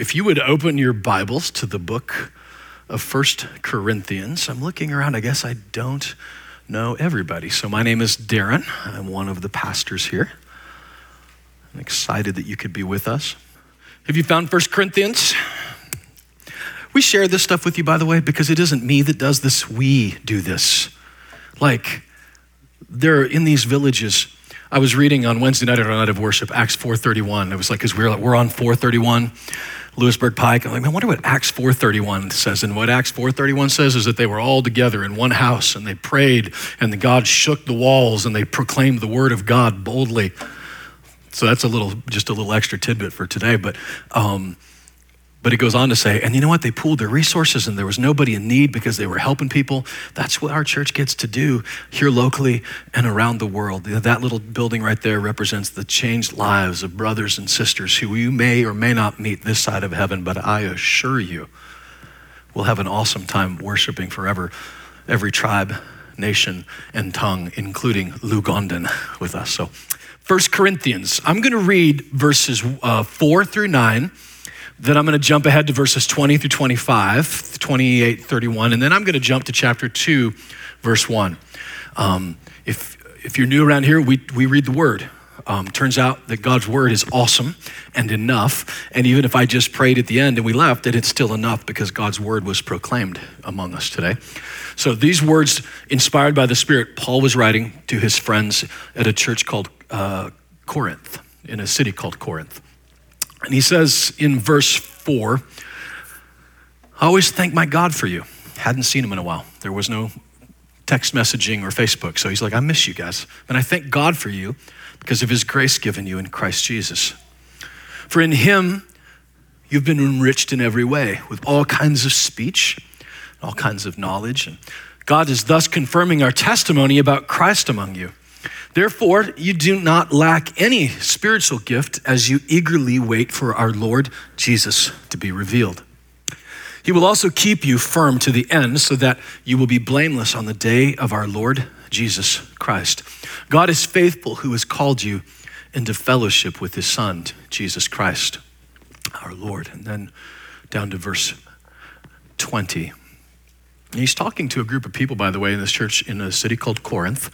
if you would open your Bibles to the book of First Corinthians, I'm looking around. I guess I don't know everybody. So, my name is Darren. I'm one of the pastors here. I'm excited that you could be with us. Have you found First Corinthians? We share this stuff with you, by the way, because it isn't me that does this. We do this. Like, there are in these villages, I was reading on Wednesday night at our night of worship, Acts 4.31. It was like, because we're, we're on 431. Lewisburg Pike. I'm like, I wonder what Acts 4.31 says. And what Acts 4.31 says is that they were all together in one house and they prayed and the God shook the walls and they proclaimed the word of God boldly. So that's a little, just a little extra tidbit for today. But um, but it goes on to say, and you know what? They pooled their resources and there was nobody in need because they were helping people. That's what our church gets to do here locally and around the world. That little building right there represents the changed lives of brothers and sisters who you may or may not meet this side of heaven, but I assure you, we'll have an awesome time worshiping forever every tribe, nation, and tongue, including Lugondan with us. So, First Corinthians, I'm going to read verses uh, 4 through 9 then I'm going to jump ahead to verses 20 through 25, 28, 31, and then I'm going to jump to chapter 2, verse 1. Um, if, if you're new around here, we, we read the word. Um, turns out that God's word is awesome and enough. And even if I just prayed at the end and we left, that it's still enough because God's word was proclaimed among us today. So these words, inspired by the Spirit, Paul was writing to his friends at a church called uh, Corinth, in a city called Corinth. And he says in verse 4 I always thank my God for you. Hadn't seen him in a while. There was no text messaging or Facebook. So he's like, I miss you guys. And I thank God for you because of his grace given you in Christ Jesus. For in him, you've been enriched in every way with all kinds of speech, all kinds of knowledge. And God is thus confirming our testimony about Christ among you. Therefore, you do not lack any spiritual gift as you eagerly wait for our Lord Jesus to be revealed. He will also keep you firm to the end so that you will be blameless on the day of our Lord Jesus Christ. God is faithful who has called you into fellowship with his Son, Jesus Christ, our Lord. And then down to verse 20. He's talking to a group of people, by the way, in this church in a city called Corinth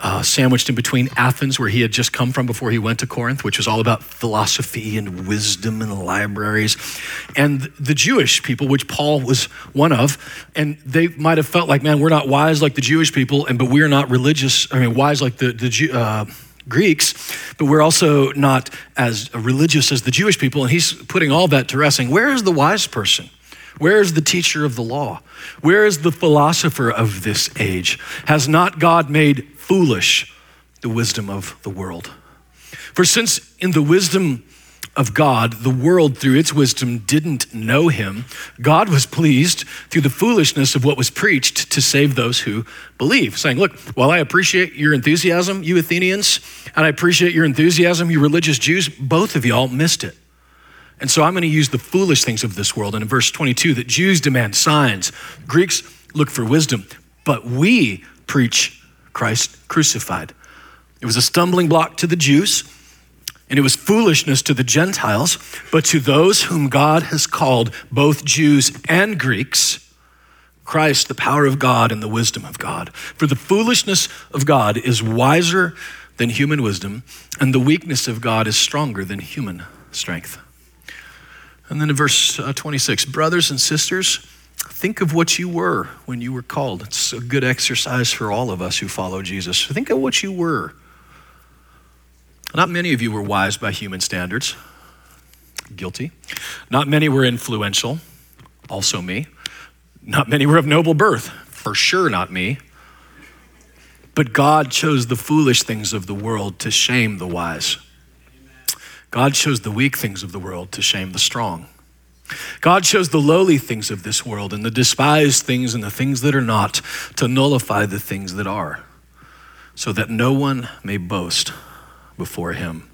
uh, sandwiched in between Athens, where he had just come from before he went to Corinth, which was all about philosophy and wisdom and libraries, and the Jewish people, which Paul was one of. And they might have felt like, man, we're not wise like the Jewish people, and but we're not religious. I mean, wise like the the uh, Greeks, but we're also not as religious as the Jewish people. And he's putting all that to rest, saying, where is the wise person? Where is the teacher of the law? Where is the philosopher of this age? Has not God made foolish the wisdom of the world. For since in the wisdom of God, the world through its wisdom didn't know him, God was pleased through the foolishness of what was preached to save those who believe, saying, Look, while I appreciate your enthusiasm, you Athenians, and I appreciate your enthusiasm, you religious Jews, both of y'all missed it. And so I'm going to use the foolish things of this world. And in verse 22, that Jews demand signs, Greeks look for wisdom, but we preach Christ crucified. It was a stumbling block to the Jews, and it was foolishness to the Gentiles, but to those whom God has called, both Jews and Greeks, Christ, the power of God and the wisdom of God. For the foolishness of God is wiser than human wisdom, and the weakness of God is stronger than human strength. And then in verse uh, 26, brothers and sisters, Think of what you were when you were called. It's a good exercise for all of us who follow Jesus. Think of what you were. Not many of you were wise by human standards. Guilty. Not many were influential. Also me. Not many were of noble birth. For sure, not me. But God chose the foolish things of the world to shame the wise. God shows the weak things of the world to shame the strong. God shows the lowly things of this world and the despised things and the things that are not to nullify the things that are, so that no one may boast before him.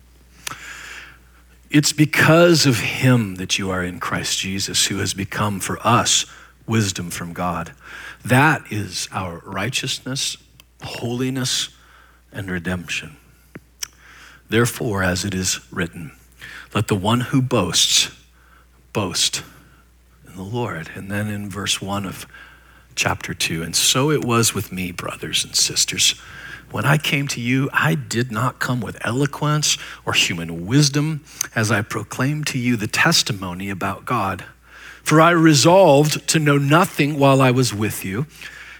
It's because of him that you are in Christ Jesus, who has become for us wisdom from God. That is our righteousness, holiness, and redemption. Therefore, as it is written, let the one who boasts boast in the Lord. And then in verse 1 of chapter 2, and so it was with me, brothers and sisters. When I came to you, I did not come with eloquence or human wisdom as I proclaimed to you the testimony about God. For I resolved to know nothing while I was with you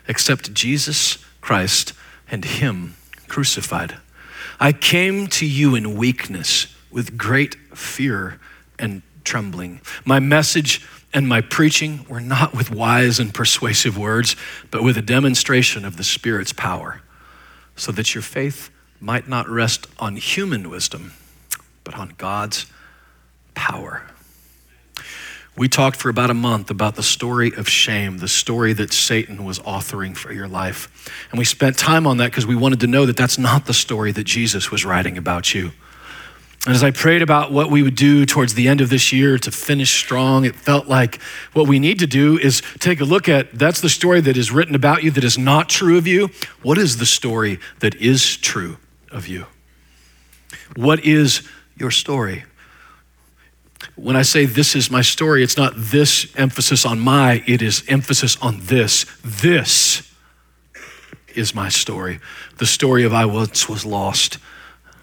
except Jesus Christ and Him crucified. I came to you in weakness with great fear and trembling. My message and my preaching were not with wise and persuasive words, but with a demonstration of the Spirit's power so that your faith might not rest on human wisdom, but on God's power. We talked for about a month about the story of shame, the story that Satan was authoring for your life. And we spent time on that because we wanted to know that that's not the story that Jesus was writing about you. And as I prayed about what we would do towards the end of this year to finish strong, it felt like what we need to do is take a look at that's the story that is written about you that is not true of you. What is the story that is true of you? What is your story? When I say this is my story, it's not this emphasis on my, it is emphasis on this. This is my story. The story of I once was lost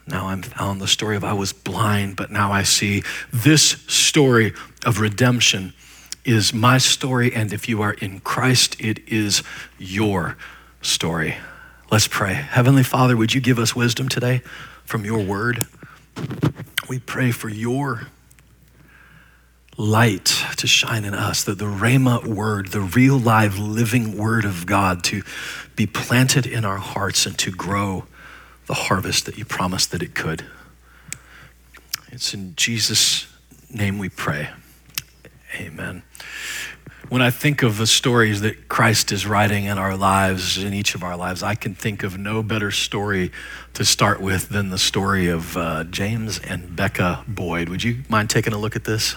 now I'm found. The story of I was blind, but now I see. This story of redemption is my story, and if you are in Christ, it is your story. Let's pray. Heavenly Father, would you give us wisdom today from your word? We pray for your light to shine in us, that the Rhema word, the real, live, living word of God, to be planted in our hearts and to grow the harvest that you promised that it could. It's in Jesus' name we pray. Amen. When I think of the stories that Christ is writing in our lives, in each of our lives, I can think of no better story to start with than the story of uh, James and Becca Boyd. Would you mind taking a look at this?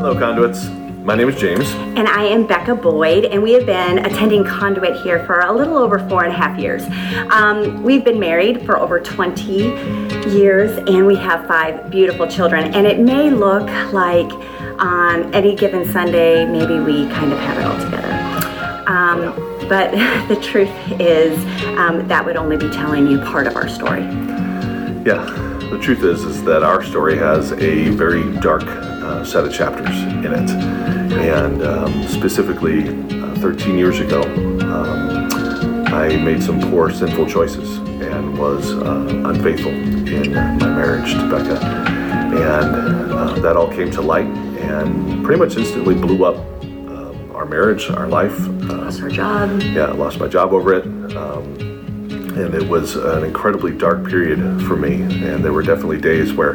Hello, conduits. My name is James. And I am Becca Boyd, and we have been attending Conduit here for a little over four and a half years. Um, we've been married for over 20 years, and we have five beautiful children. And it may look like on any given Sunday, maybe we kind of have it all together. Um, but the truth is, um, that would only be telling you part of our story. Yeah, the truth is, is that our story has a very dark uh, set of chapters in it. And um, specifically, uh, 13 years ago, um, I made some poor, sinful choices and was uh, unfaithful in my marriage to Becca. And uh, that all came to light and pretty much instantly blew up um, our marriage, our life. lost our job. Yeah, I lost my job over it um, and it was an incredibly dark period for me. And there were definitely days where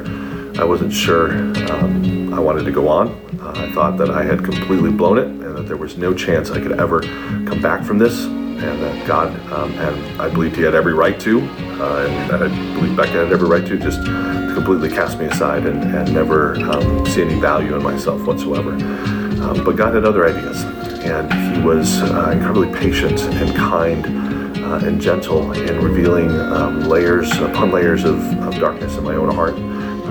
I wasn't sure um, I wanted to go on. Uh, I thought that I had completely blown it and that there was no chance I could ever come back from this, and that God, um, and I believed He had every right to, uh, and I believed Becca had every right to, just to completely cast me aside and, and never um, see any value in myself whatsoever. Um, but God had other ideas, and He was uh, incredibly patient and kind. Uh, and gentle in revealing um, layers upon layers of, of darkness in my own heart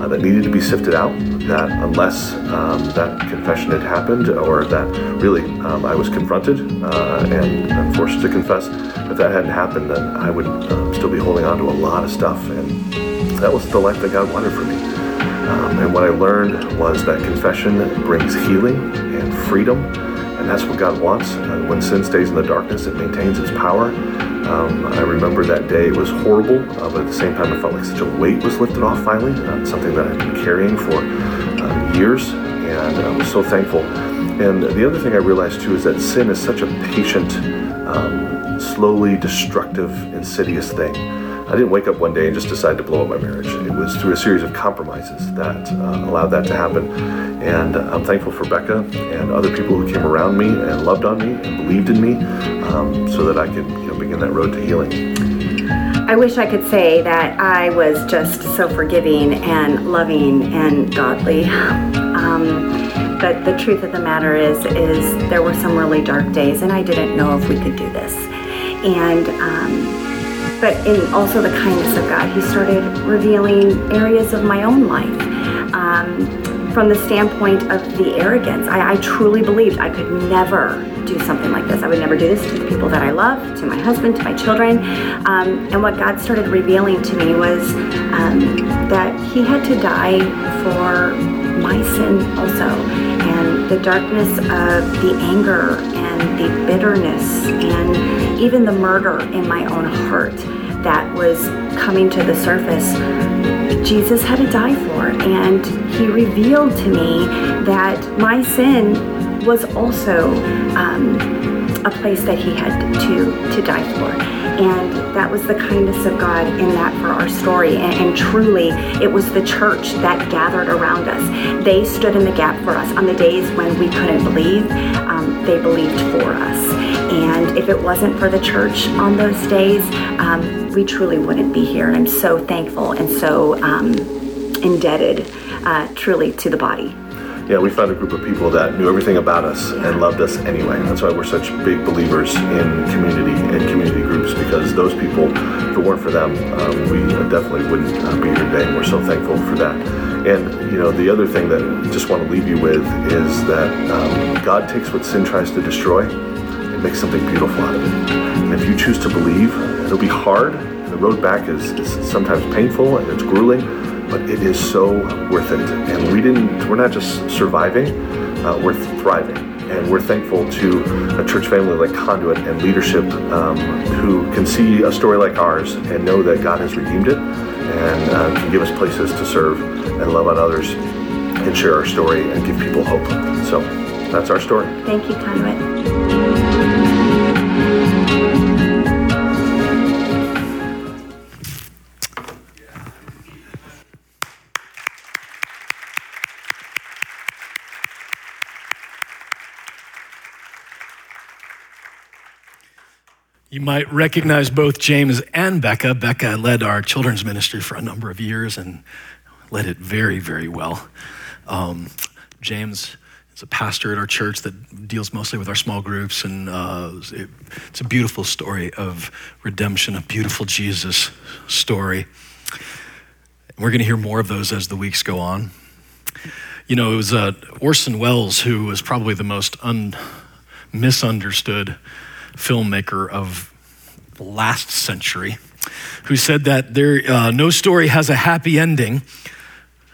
uh, that needed to be sifted out. That unless um, that confession had happened, or that really um, I was confronted uh, and, and, forced to confess, if that hadn't happened, then I would uh, still be holding on to a lot of stuff. And that was the life that God wanted for me. Um, and what I learned was that confession brings healing and freedom, and that's what God wants. And when sin stays in the darkness, it maintains its power. Um, I remember that day. It was horrible, uh, but at the same time, it felt like such a weight was lifted off finally. Uh, something that I'd been carrying for uh, years, and I was so thankful. And the other thing I realized too is that sin is such a patient, um, slowly destructive, insidious thing. I didn't wake up one day and just decide to blow up my marriage. It was through a series of compromises that uh, allowed that to happen. And I'm thankful for Becca and other people who came around me and loved on me and believed in me um, so that I could begin that road to healing. I wish I could say that I was just so forgiving and loving and godly. Um, but the truth of the matter is, is there were some really dark days, and I didn't know if we could do this. And um, but in also the kindness of God, He started revealing areas of my own life. Um, from the standpoint of the arrogance. I, I, truly believed I could never do something like this. I would never do this to the people that I love, to my husband, to my children. Um, and what God started revealing to me was um, that He had to die for my sin also. And the darkness of the anger and the bitterness and even the murder in my own heart that was coming to the surface, Jesus had to die for. And he revealed to me that my sin was also um, a place that he had to, to die for. And that was the kindness of God in that for our story. And, and, truly, it was the church that gathered around us. They stood in the gap for us on the days when we couldn't believe. Um, they believed for us. And if it wasn't for the church on those days, um, we truly wouldn't be here. And I'm so thankful and so um, indebted, uh, truly, to the body yeah, we found a group of people that knew everything about us and loved us anyway. That's why we're such big believers in community and community groups because those people, if it weren't for them, um, we definitely wouldn't uh, be here today. And we're so thankful for that. And you know, the other thing that I just want to leave you with is that um, God takes what sin tries to destroy and makes something beautiful out of it. And if you choose to believe, it'll be hard. and The road back is, is sometimes painful and it's grueling but it is so worth it. And we didn't, we're not just surviving, uh, we're thriving. And we're thankful to a church family like Conduit and leadership um, who can see a story like ours and know that God has redeemed it and uh, can give us places to serve and love on others and share our story and give people hope. So that's our story. Thank you, Conduit. Might recognize both James and Becca. Becca led our children's ministry for a number of years and led it very, very well. Um, James is a pastor at our church that deals mostly with our small groups, and uh, it, it's a beautiful story of redemption, a beautiful Jesus story. We're going to hear more of those as the weeks go on. You know, it was uh, Orson Welles who was probably the most un- misunderstood filmmaker of last century, who said that there, uh, no story has a happy ending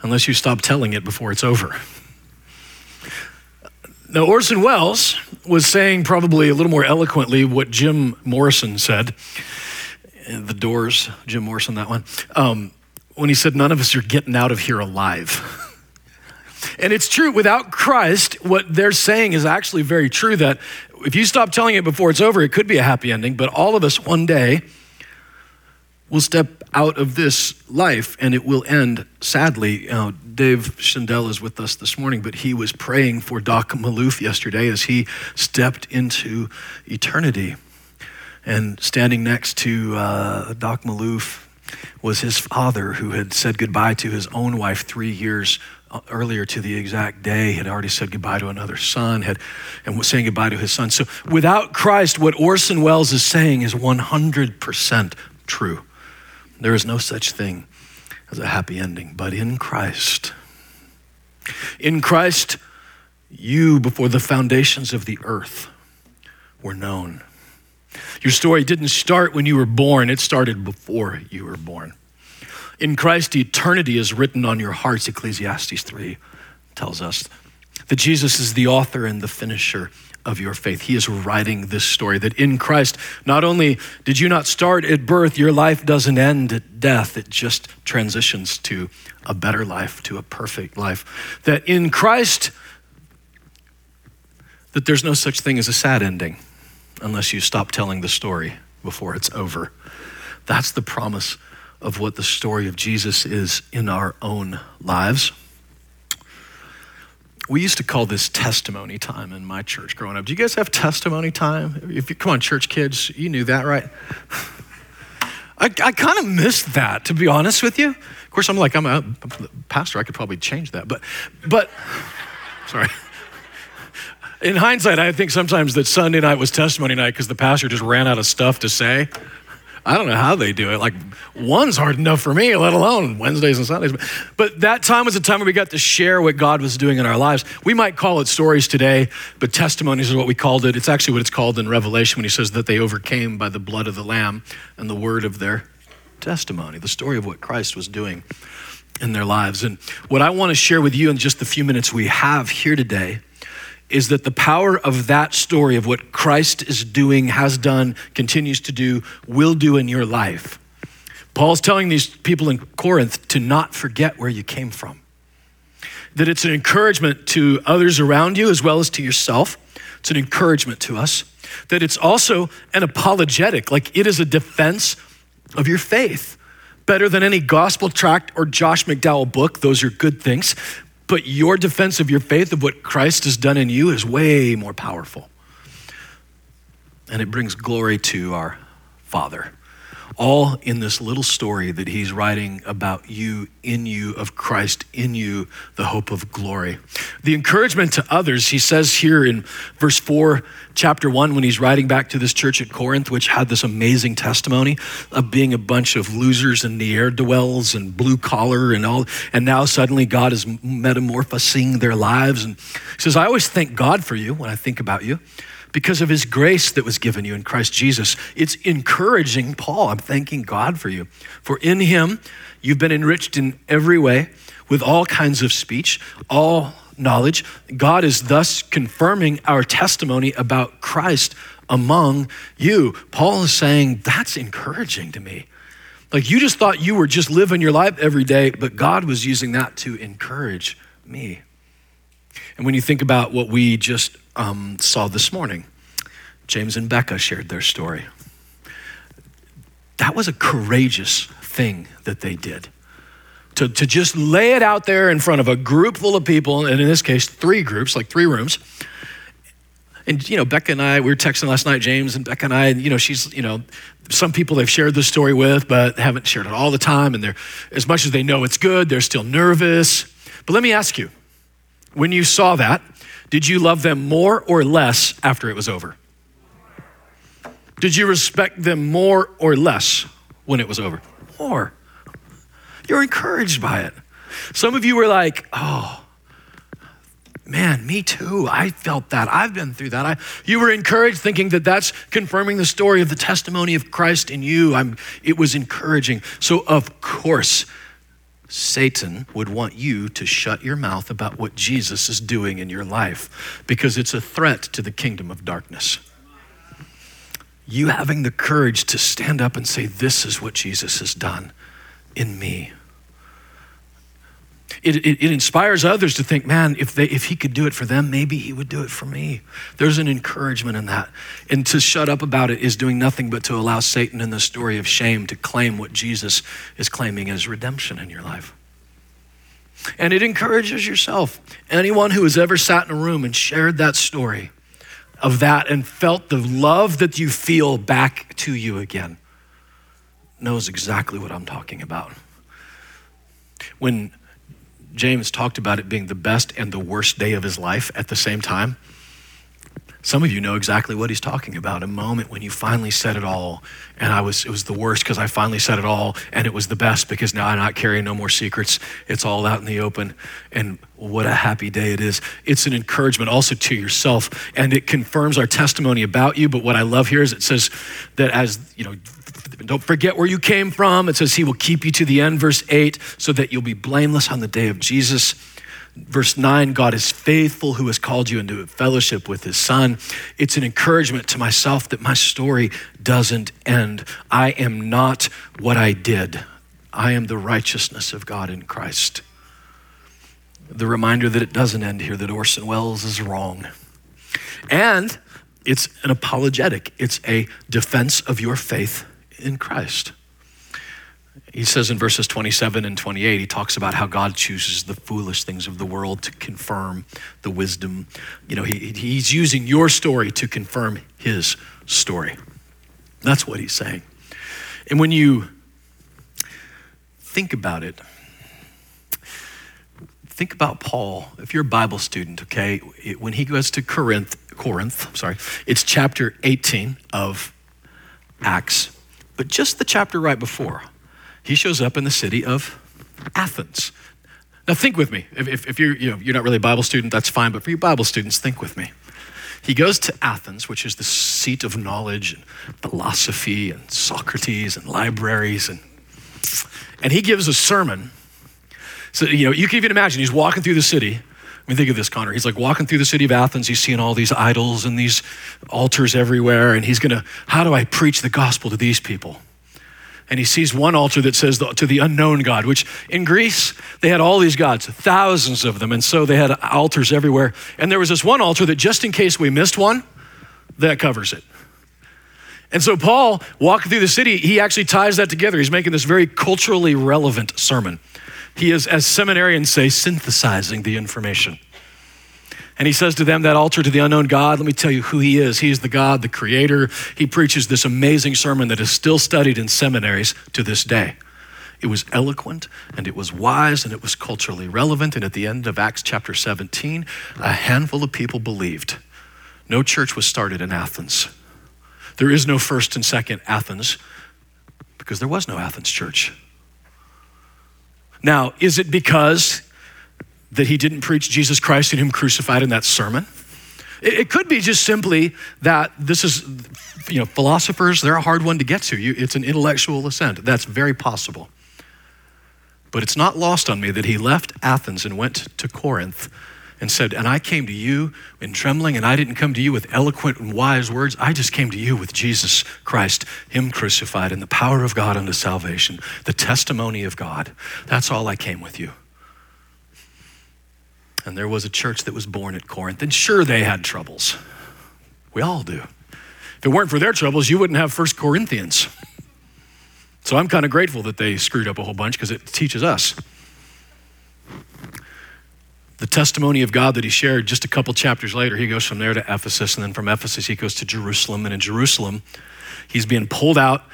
unless you stop telling it before it's over. Now, Orson Welles was saying probably a little more eloquently what Jim Morrison said. The Doors, Jim Morrison, that one, um, when he said, None of us are getting out of here alive. And it's true, without Christ, what they're saying is actually very true that if you stop telling it before it's over, it could be a happy ending, but all of us one day will step out of this life and it will end sadly. You know, Dave Schindel is with us this morning, but he was praying for Doc Malouf yesterday as he stepped into eternity. And standing next to uh, Doc Malouf was his father who had said goodbye to his own wife three years earlier to the exact day had already said goodbye to another son had and was saying goodbye to his son. So without christ what orson welles is saying is 100% true. There is no such thing as a happy ending but in christ in christ you before the foundations of the earth were known. Your story didn't start when you were born. It started before you were born in Christ, eternity is written on your hearts, Ecclesiastes 3 tells us. That Jesus is the author and the finisher of your faith. He is writing this story that in Christ, not only did you not start at birth, your life doesn't end at death, it just transitions to a better life, to a perfect life. That in Christ, that there's no such thing as a sad ending unless you stop telling the story before it's over. That's the promise of what the story of Jesus is in our own lives. We used to call this testimony time in my church growing up. Do you guys have testimony time? If you come on, church kids, you knew that, right? I, I kind of missed that, to be honest with you. Of course, I'm like, I'm a pastor. I could probably change that, but, but, sorry. In hindsight, I think sometimes that Sunday night was testimony night because the pastor just ran out of stuff to say. I don't know how they do it. Like one's hard enough for me, let alone Wednesdays and Sundays. But that time was a time where we got to share what God was doing in our lives. We might call it stories today, but testimonies is what we called it. It's actually what it's called in Revelation when he says that they overcame by the blood of the Lamb and the word of their testimony, the story of what Christ was doing in their lives. And what I want to share with you in just the few minutes we have here today is that the power of that story of what Christ is doing, has done, continues to do, will do in your life. Paul's telling these people in Corinth to not forget where you came from. That it's an encouragement to others around you as well as to yourself. It's an encouragement to us. That it's also an apologetic, like it is a defense of your faith. Better than any gospel tract or Josh McDowell book, those are good things. But your defense of your faith, of what Christ has done in you, is way more powerful. And it brings glory to our Father all in this little story that he's writing about you, in you, of Christ, in you, the hope of glory. The encouragement to others, he says here in verse 4, chapter 1, when he's writing back to this church at Corinth, which had this amazing testimony of being a bunch of losers and ne'er do wells and blue collar and all. And now suddenly God is metamorphosing their lives. And he says, I always thank God for you when I think about you because of his grace that was given you in Christ Jesus. It's encouraging Paul. I'm thanking God for you. For in him, you've been enriched in every way with all kinds of speech, all knowledge. God is thus confirming our testimony about Christ among you. Paul is saying, that's encouraging to me. Like you just thought you were just living your life every day, but God was using that to encourage me. And when you think about what we just um, saw this morning, James and Becca shared their story. That was a courageous thing that they did. To, to just lay it out there in front of a group full of people, and in this case, three groups, like three rooms. And, you know, Becca and I, we were texting last night, James and Becca and I, and, you know, she's, you know, some people they've shared this story with, but haven't shared it all the time. And they're, as much as they know it's good, they're still nervous. But let me ask you, when you saw that, did you love them more or less after it was over? Did you respect them more or less when it was over? More. You're encouraged by it. Some of you were like, oh, man, me too. I felt that. I've been through that. I, you were encouraged thinking that that's confirming the story of the testimony of Christ in you. I'm, it was encouraging. So, of course, Satan would want you to shut your mouth about what Jesus is doing in your life because it's a threat to the kingdom of darkness. You having the courage to stand up and say, This is what Jesus has done in me. It, it, it, inspires others to think, man, if, they, if he could do it for them, maybe he would do it for me. There's an encouragement in that. And to shut up about it is doing nothing but to allow Satan in the story of shame to claim what Jesus is claiming as redemption in your life. And it encourages yourself. Anyone who has ever sat in a room and shared that story of that and felt the love that you feel back to you again knows exactly what I'm talking about. When James talked about it being the best and the worst day of his life at the same time. Some of you know exactly what he's talking about. A moment when you finally said it all, and I was it was the worst because I finally said it all, and it was the best because now I'm not carrying no more secrets. It's all out in the open. And what a happy day it is. It's an encouragement also to yourself, and it confirms our testimony about you. But what I love here is it says that as you know, don't forget where you came from. It says he will keep you to the end, verse 8, so that you'll be blameless on the day of Jesus. Verse 9, God is faithful who has called you into fellowship with his son. It's an encouragement to myself that my story doesn't end. I am not what I did, I am the righteousness of God in Christ. The reminder that it doesn't end here, that Orson Welles is wrong. And it's an apologetic, it's a defense of your faith in Christ. He says in verses 27 and 28, he talks about how God chooses the foolish things of the world to confirm the wisdom. You know, he, he's using your story to confirm his story. That's what he's saying. And when you think about it, think about Paul. If you're a Bible student, okay, when he goes to Corinth, Corinth, sorry, it's chapter 18 of Acts. But just the chapter right before, he shows up in the city of Athens. Now, think with me. If, if, if you're, you know, you're not really a Bible student, that's fine, but for you Bible students, think with me. He goes to Athens, which is the seat of knowledge and philosophy and Socrates and libraries, and, and he gives a sermon. So, you know, you can even imagine he's walking through the city. I mean, think of this, Connor. He's like walking through the city of Athens. He's seeing all these idols and these altars everywhere. And he's going to, how do I preach the gospel to these people? And he sees one altar that says the, to the unknown God, which in Greece, they had all these gods, thousands of them. And so they had altars everywhere. And there was this one altar that, just in case we missed one, that covers it. And so Paul, walking through the city, he actually ties that together. He's making this very culturally relevant sermon. He is, as seminarians say, synthesizing the information. And he says to them, That altar to the unknown God, let me tell you who he is. He is the God, the creator. He preaches this amazing sermon that is still studied in seminaries to this day. It was eloquent and it was wise and it was culturally relevant. And at the end of Acts chapter 17, a handful of people believed. No church was started in Athens. There is no first and second Athens because there was no Athens church. Now, is it because that he didn't preach Jesus Christ and him crucified in that sermon. It, could be just simply that this is, you know, philosophers, they're a hard one to get to. You, it's an intellectual assent. That's very possible. But it's not lost on me that he left Athens and went to Corinth and said, And I came to you in trembling, and I didn't come to you with eloquent and wise words. I just came to you with Jesus Christ, Him crucified, and the power of God unto salvation, the testimony of God. That's all I came with you. And there was a church that was born at Corinth. And sure, they had troubles. We all do. If it weren't for their troubles, you wouldn't have First Corinthians. So I'm kind of grateful that they screwed up a whole bunch because it teaches us. The testimony of God that he shared just a couple chapters later, he goes from there to Ephesus, and then from Ephesus, he goes to Jerusalem. And in Jerusalem, he's being pulled out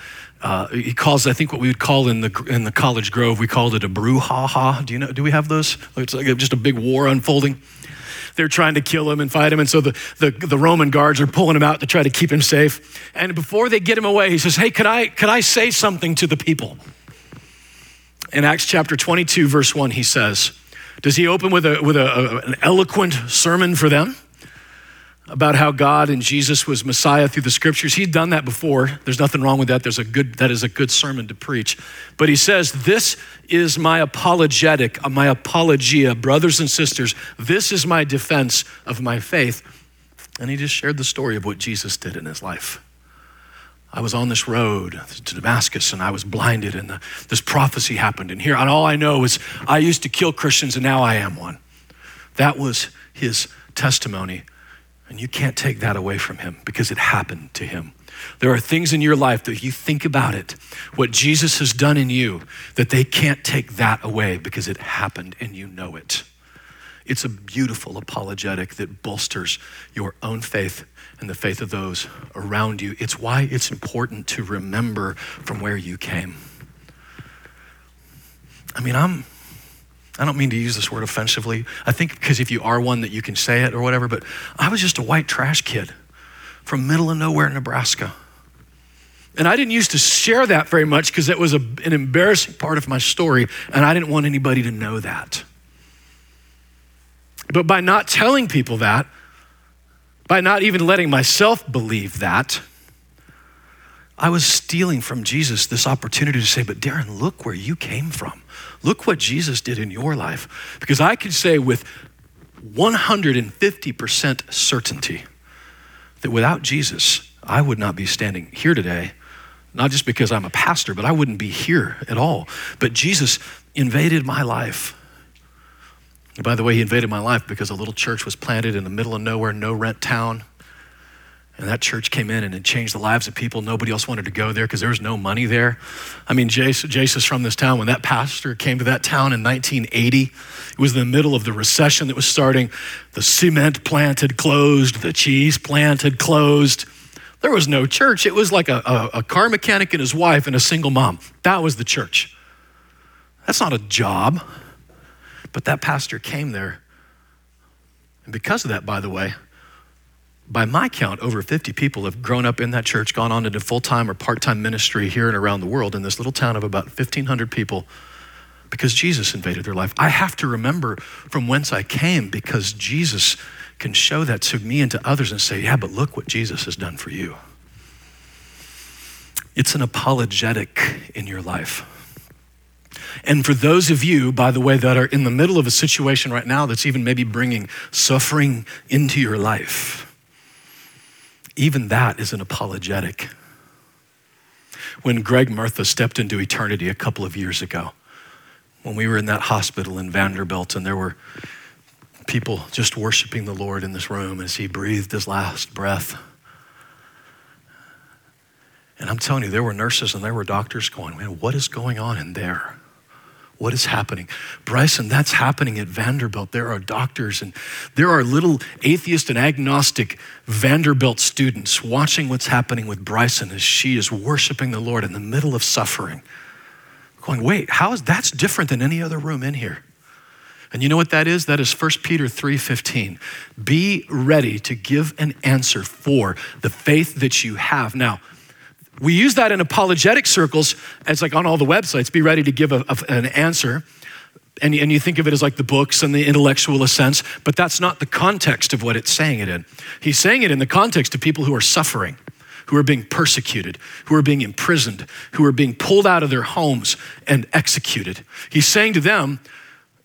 uh, he calls, I think, what we would call in the in the College Grove, we called it a brouhaha. Do you know? Do we have those? It's like just a big war unfolding. They're trying to kill him and fight him, and so the, the, the Roman guards are pulling him out to try to keep him safe. And before they get him away, he says, "Hey, can I can I say something to the people?" In Acts chapter 22, verse 1, he says, Does he open with, a, with a, a, an eloquent sermon for them? About how God and Jesus was Messiah through the scriptures. He'd done that before. There's nothing wrong with that. There's a good that is a good sermon to preach. But he says, "This is my apologetic, uh, my apologia, brothers and sisters. This is my defense of my faith." And he just shared the story of what Jesus did in his life. I was on this road to Damascus and I was blinded, and the, this prophecy happened. And here, and all I know is I used to kill Christians, and now I am one. That was his testimony and you can't take that away from him because it happened to him. There are things in your life that you think about it, what Jesus has done in you, that they can't take that away because it happened and you know it. It's a beautiful apologetic that bolsters your own faith and the faith of those around you. It's why it's important to remember from where you came. I mean, I'm I don't mean to use this word offensively. I think because if you are one that you can say it or whatever, but I was just a white trash kid from middle of nowhere, Nebraska. And I didn't used to share that very much because it was a, an embarrassing part of my story, and I didn't want anybody to know that. But by not telling people that, by not even letting myself believe that, I was stealing from Jesus this opportunity to say, But Darren, look where you came from. Look what Jesus did in your life. Because I can say with 150% certainty that without Jesus, I would not be standing here today. Not just because I'm a pastor, but I wouldn't be here at all. But Jesus invaded my life. And by the way, he invaded my life because a little church was planted in the middle of nowhere, no rent town. And that church came in and it changed the lives of people. Nobody else wanted to go there because there was no money there. I mean, Jace, Jace is from this town. When that pastor came to that town in 1980, it was in the middle of the recession that was starting. The cement plant had closed, the cheese plant had closed. There was no church. It was like a, a, a car mechanic and his wife and a single mom. That was the church. That's not a job. But that pastor came there. And because of that, by the way, by my count, over 50 people have grown up in that church, gone on into full time or part time ministry here and around the world in this little town of about 1,500 people because Jesus invaded their life. I have to remember from whence I came because Jesus can show that to me and to others and say, yeah, but look what Jesus has done for you. It's an apologetic in your life. And for those of you, by the way, that are in the middle of a situation right now that's even maybe bringing suffering into your life, even that is an apologetic. When Greg Murtha stepped into eternity a couple of years ago, when we were in that hospital in Vanderbilt, and there were people just worshiping the Lord in this room as he breathed his last breath. And I'm telling you, there were nurses and there were doctors going, man, what is going on in there? What is happening? Bryson, that's happening at Vanderbilt. There are doctors and there are little atheist and agnostic Vanderbilt students watching what's happening with Bryson as she is worshiping the Lord in the middle of suffering. Going, wait, how is that's different than any other room in here? And you know what that is? That is 1 Peter 3:15. Be ready to give an answer for the faith that you have. Now, we use that in apologetic circles as like on all the websites, be ready to give a, a, an answer. And, and you think of it as like the books and the intellectual sense, but that's not the context of what it's saying it in. He's saying it in the context of people who are suffering, who are being persecuted, who are being imprisoned, who are being pulled out of their homes and executed. He's saying to them,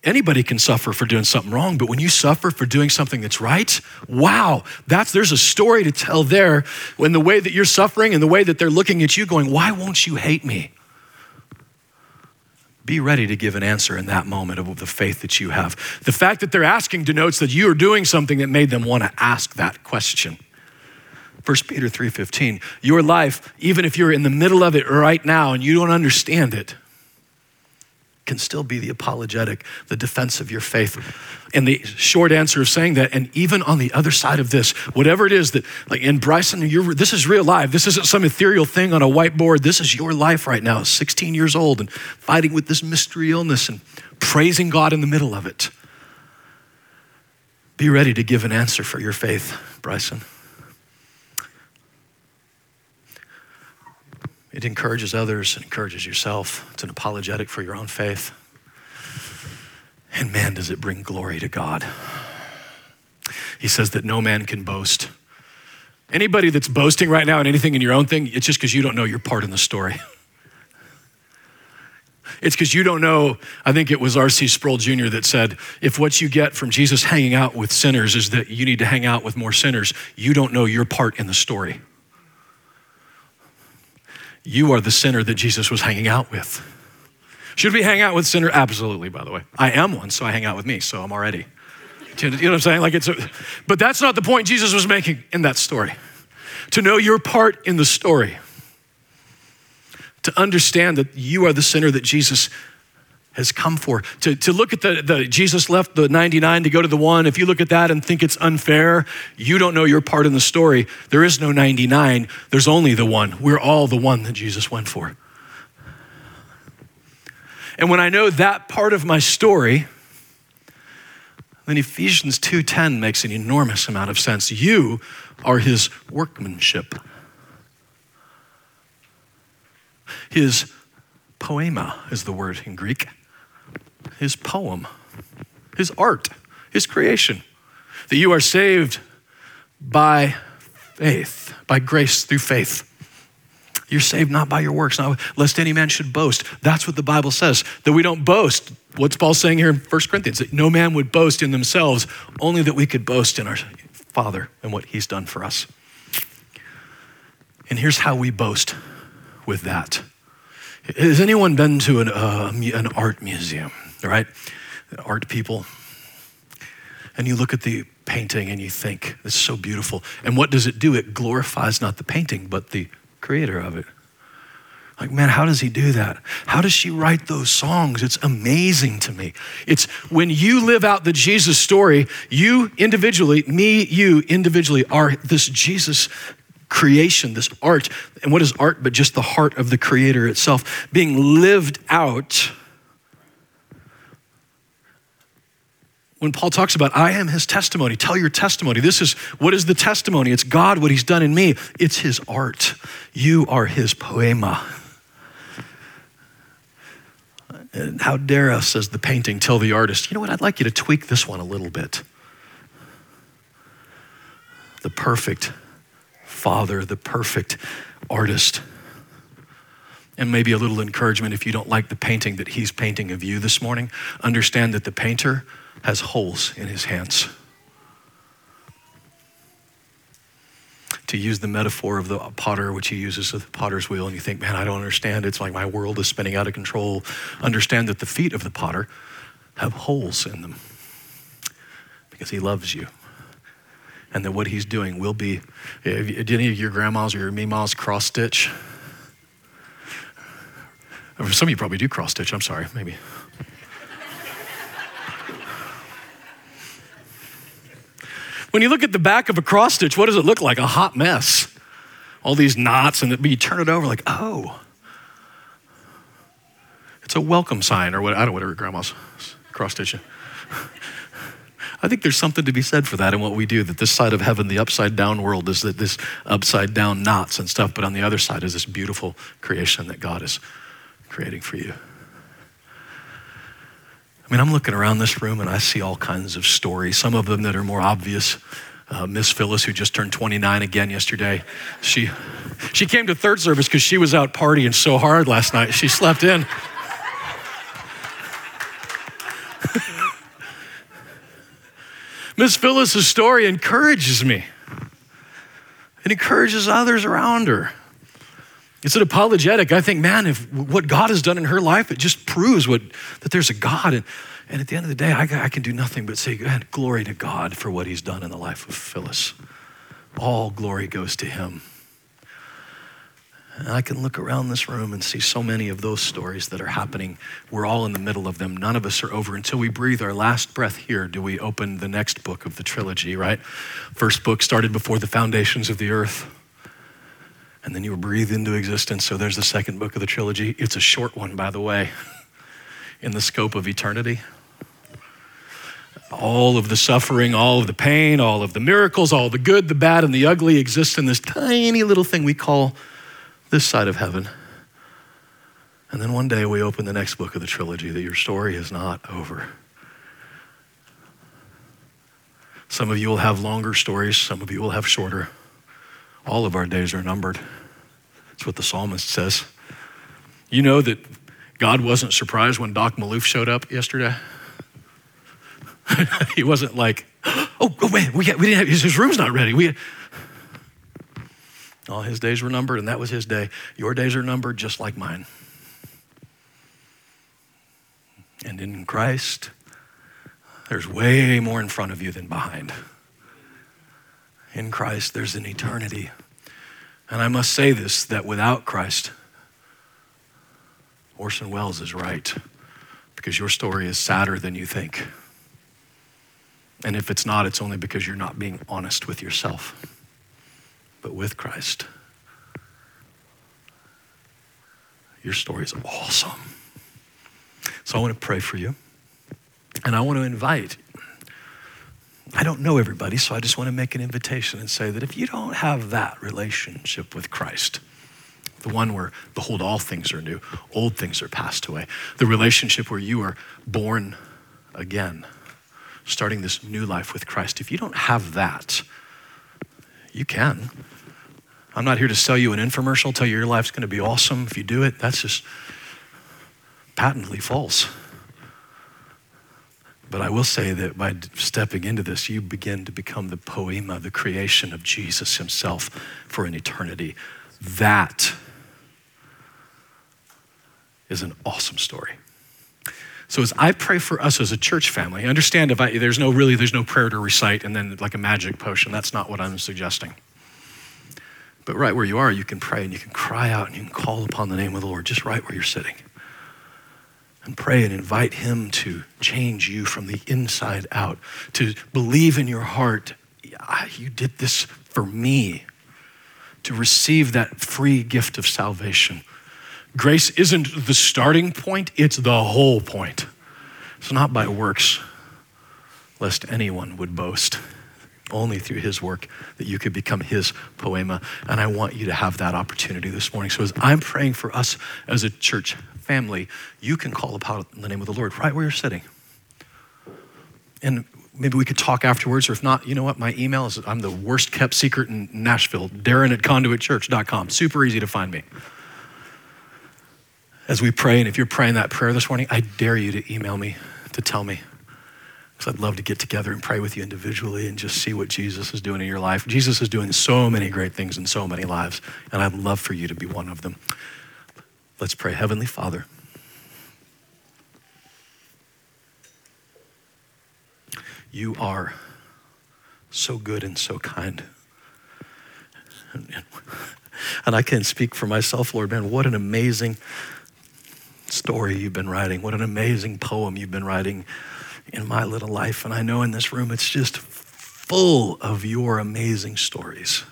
Anybody can suffer for doing something wrong, but when you suffer for doing something that's right, wow, that's there's a story to tell there when the way that you're suffering and the way that they're looking at you going, "Why won't you hate me?" Be ready to give an answer in that moment of the faith that you have. The fact that they're asking denotes that you are doing something that made them want to ask that question. 1 Peter 3:15. Your life, even if you're in the middle of it right now and you don't understand it, can still be the apologetic, the defense of your faith. And the short answer of saying that, and even on the other side of this, whatever it is that, like in Bryson, this is real life. This isn't some ethereal thing on a whiteboard. This is your life right now, 16 years old, and fighting with this mystery illness and praising God in the middle of it. Be ready to give an answer for your faith, Bryson. It encourages others, it encourages yourself. It's an apologetic for your own faith. And man, does it bring glory to God. He says that no man can boast. Anybody that's boasting right now in anything in your own thing, it's just because you don't know your part in the story. It's because you don't know. I think it was R.C. Sproul Jr. that said, if what you get from Jesus hanging out with sinners is that you need to hang out with more sinners, you don't know your part in the story. You are the sinner that Jesus was hanging out with. Should we hang out with sinner? Absolutely, by the way. I am one, so I hang out with me, so I'm already. You know what I'm saying? Like it's a, but that's not the point Jesus was making in that story. To know your part in the story. To understand that you are the sinner that Jesus has come for. To, to look at the, the Jesus left the 99 to go to the one, if you look at that and think it's unfair, you don't know your part in the story. There is no 99, there's only the one. We're all the one that Jesus went for. And when I know that part of my story, then Ephesians 2:10 makes an enormous amount of sense. You are his workmanship. His poema is the word in Greek his poem, his art, his creation. That you are saved by faith, by grace through faith. You're saved not by your works, not lest any man should boast. That's what the Bible says. That we don't boast. What's Paul saying here in 1 Corinthians? That no man would boast in themselves, only that we could boast in our Father and what He's done for us. And here's how we boast with that. Has anyone been to an, uh, an art museum? right? Art people. And you look at the painting and you think, it's so beautiful. And what does it do? It glorifies not the painting, but the creator of it. Like, man, how does he do that? How does she write those songs? It's amazing to me. It's when you live out the Jesus story, you individually, me, you individually are this Jesus creation, this art. And what is art but just the heart of the creator itself being lived out when Paul talks about, I am his testimony, tell your testimony. This is what is the testimony? It's God, what he's done in me. It's his art. You are his poema. And how dare us, the painting, tell the artist, you know what, I'd like you to tweak this one a little bit. The perfect father, the perfect artist. And maybe a little encouragement if you don't like the painting that he's painting of you this morning, understand that the painter has holes in his hands. To use the metaphor of the potter, which he uses with the potter's wheel, and you think, man, I don't understand. It's like my world is spinning out of control. Understand that the feet of the potter have holes in them because he loves you. And that what he's doing will be, did any of your grandmas or your meemaws cross stitch? Some of you probably do cross stitch, I'm sorry, maybe. When you look at the back of a cross stitch, what does it look like? A hot mess. All these knots, and you turn it over, like, oh. It's a welcome sign, or what, I don't know, whatever grandma's cross stitching. I think there's something to be said for that in what we do, that this side of heaven, the upside down world, is that this upside down knots and stuff, but on the other side is this beautiful creation that God is creating for you. I mean, I'm looking around this room and I see all kinds of stories, some of them that are more obvious. Uh, Miss Phyllis, who just turned 29 again yesterday, she, she came to third service because she was out partying so hard last night. She slept in. Miss Phyllis's story encourages me. It encourages others around her. It's an apologetic. I think, man, if what God has done in her life, it just proves what, that there's a God. And, and at the end of the day, I, I can do nothing but say, glory to God for what he's done in the life of Phyllis. All glory goes to him. And I can look around this room and see so many of those stories that are happening. We're all in the middle of them. None of us are over. Until we breathe our last breath here, do we open the next book of the trilogy, right? First book started before the foundations of the earth and then you were breathed into existence. So there's the second book of the trilogy. It's a short one, by the way, in the scope of eternity. All of the suffering, all of the pain, all of the miracles, all the good, the bad, and the ugly exist in this tiny little thing we call this side of heaven. And then one day we open the next book of the trilogy that your story is not over. Some of you will have longer stories, some of you will have shorter. All of our days are numbered. That's what the psalmist says. You know that God wasn't surprised when Doc Malouf showed up yesterday? he wasn't like, oh, oh wait, we, got, we didn't have, his room's not ready. We, all his days were numbered, and that was his day. Your days are numbered just like mine. And in Christ, there's way more in front of you than behind in Christ, there's an eternity. And I must say this that without Christ, Orson Welles is right, because your story is sadder than you think. And if it's not, it's only because you're not being honest with yourself. But with Christ, your story is awesome. So I want to pray for you. And I want to invite I don't know everybody, so I just want to make an invitation and say that if you don't have that relationship with Christ, the one where, behold, all things are new, old things are passed away, the relationship where you are born again, starting this new life with Christ, if you don't have that, you can. I'm not here to sell you an infomercial, tell you your life's going to be awesome if you do it. That's just patently false. But I will say that by stepping into this, you begin to become the poema, the creation of Jesus himself for an eternity. That is an awesome story. So as I pray for us as a church family, understand if I, there's no really there's no prayer to recite and then like a magic potion. That's not what I'm suggesting. But right where you are, you can pray and you can cry out and you can call upon the name of the Lord just right where you're sitting and pray and invite Him to change you from the inside out, to believe in your heart, ah, you did this for me, to receive that free gift of salvation. Grace isn't the starting point, it's the whole point. It's not by works, lest anyone would boast. Only through his work that you could become his poema. And I want you to have that opportunity this morning. So as I'm praying for us as a church family, you can call upon the name of the Lord right where you're sitting. And maybe we could talk afterwards, or if not, you know what? My email is I'm the worst kept secret in Nashville, Darren at conduitchurch.com. Super easy to find me. As we pray, and if you're praying that prayer this morning, I dare you to email me to tell me because I'd love to get together and pray with you individually and just see what Jesus is doing in your life. Jesus is doing so many great things in so many lives, and I'd love for you to be one of them. Let's pray. Heavenly Father, you are so good and so kind. And I can speak for myself, Lord, man, what an amazing story you've been writing. What an amazing poem you've been writing in my little life. And I know in this room it's just full of your amazing stories.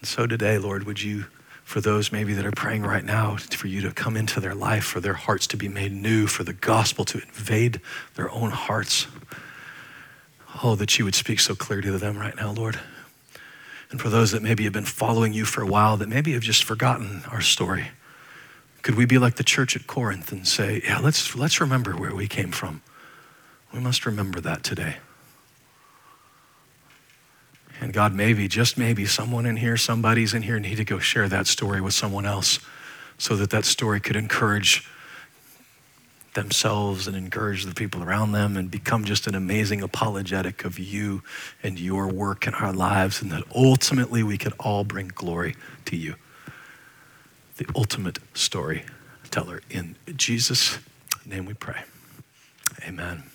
And so today, Lord, would you, for those maybe that are praying right now, for you to come into their life, for their hearts to be made new, for the gospel to invade their own hearts. Oh, that you would speak so clearly to them right now, Lord. And for those that maybe have been following you for a while, that maybe have just forgotten our story. Could we be like the church at Corinth and say, yeah, let's, let's remember where we came from? We must remember that today. And God, maybe, just maybe, someone in here, somebody's in here, need to go share that story with someone else so that that story could encourage themselves and encourage the people around them and become just an amazing apologetic of you and your work in our lives, and that ultimately we could all bring glory to you the ultimate storyteller. In Jesus' name we pray. Amen.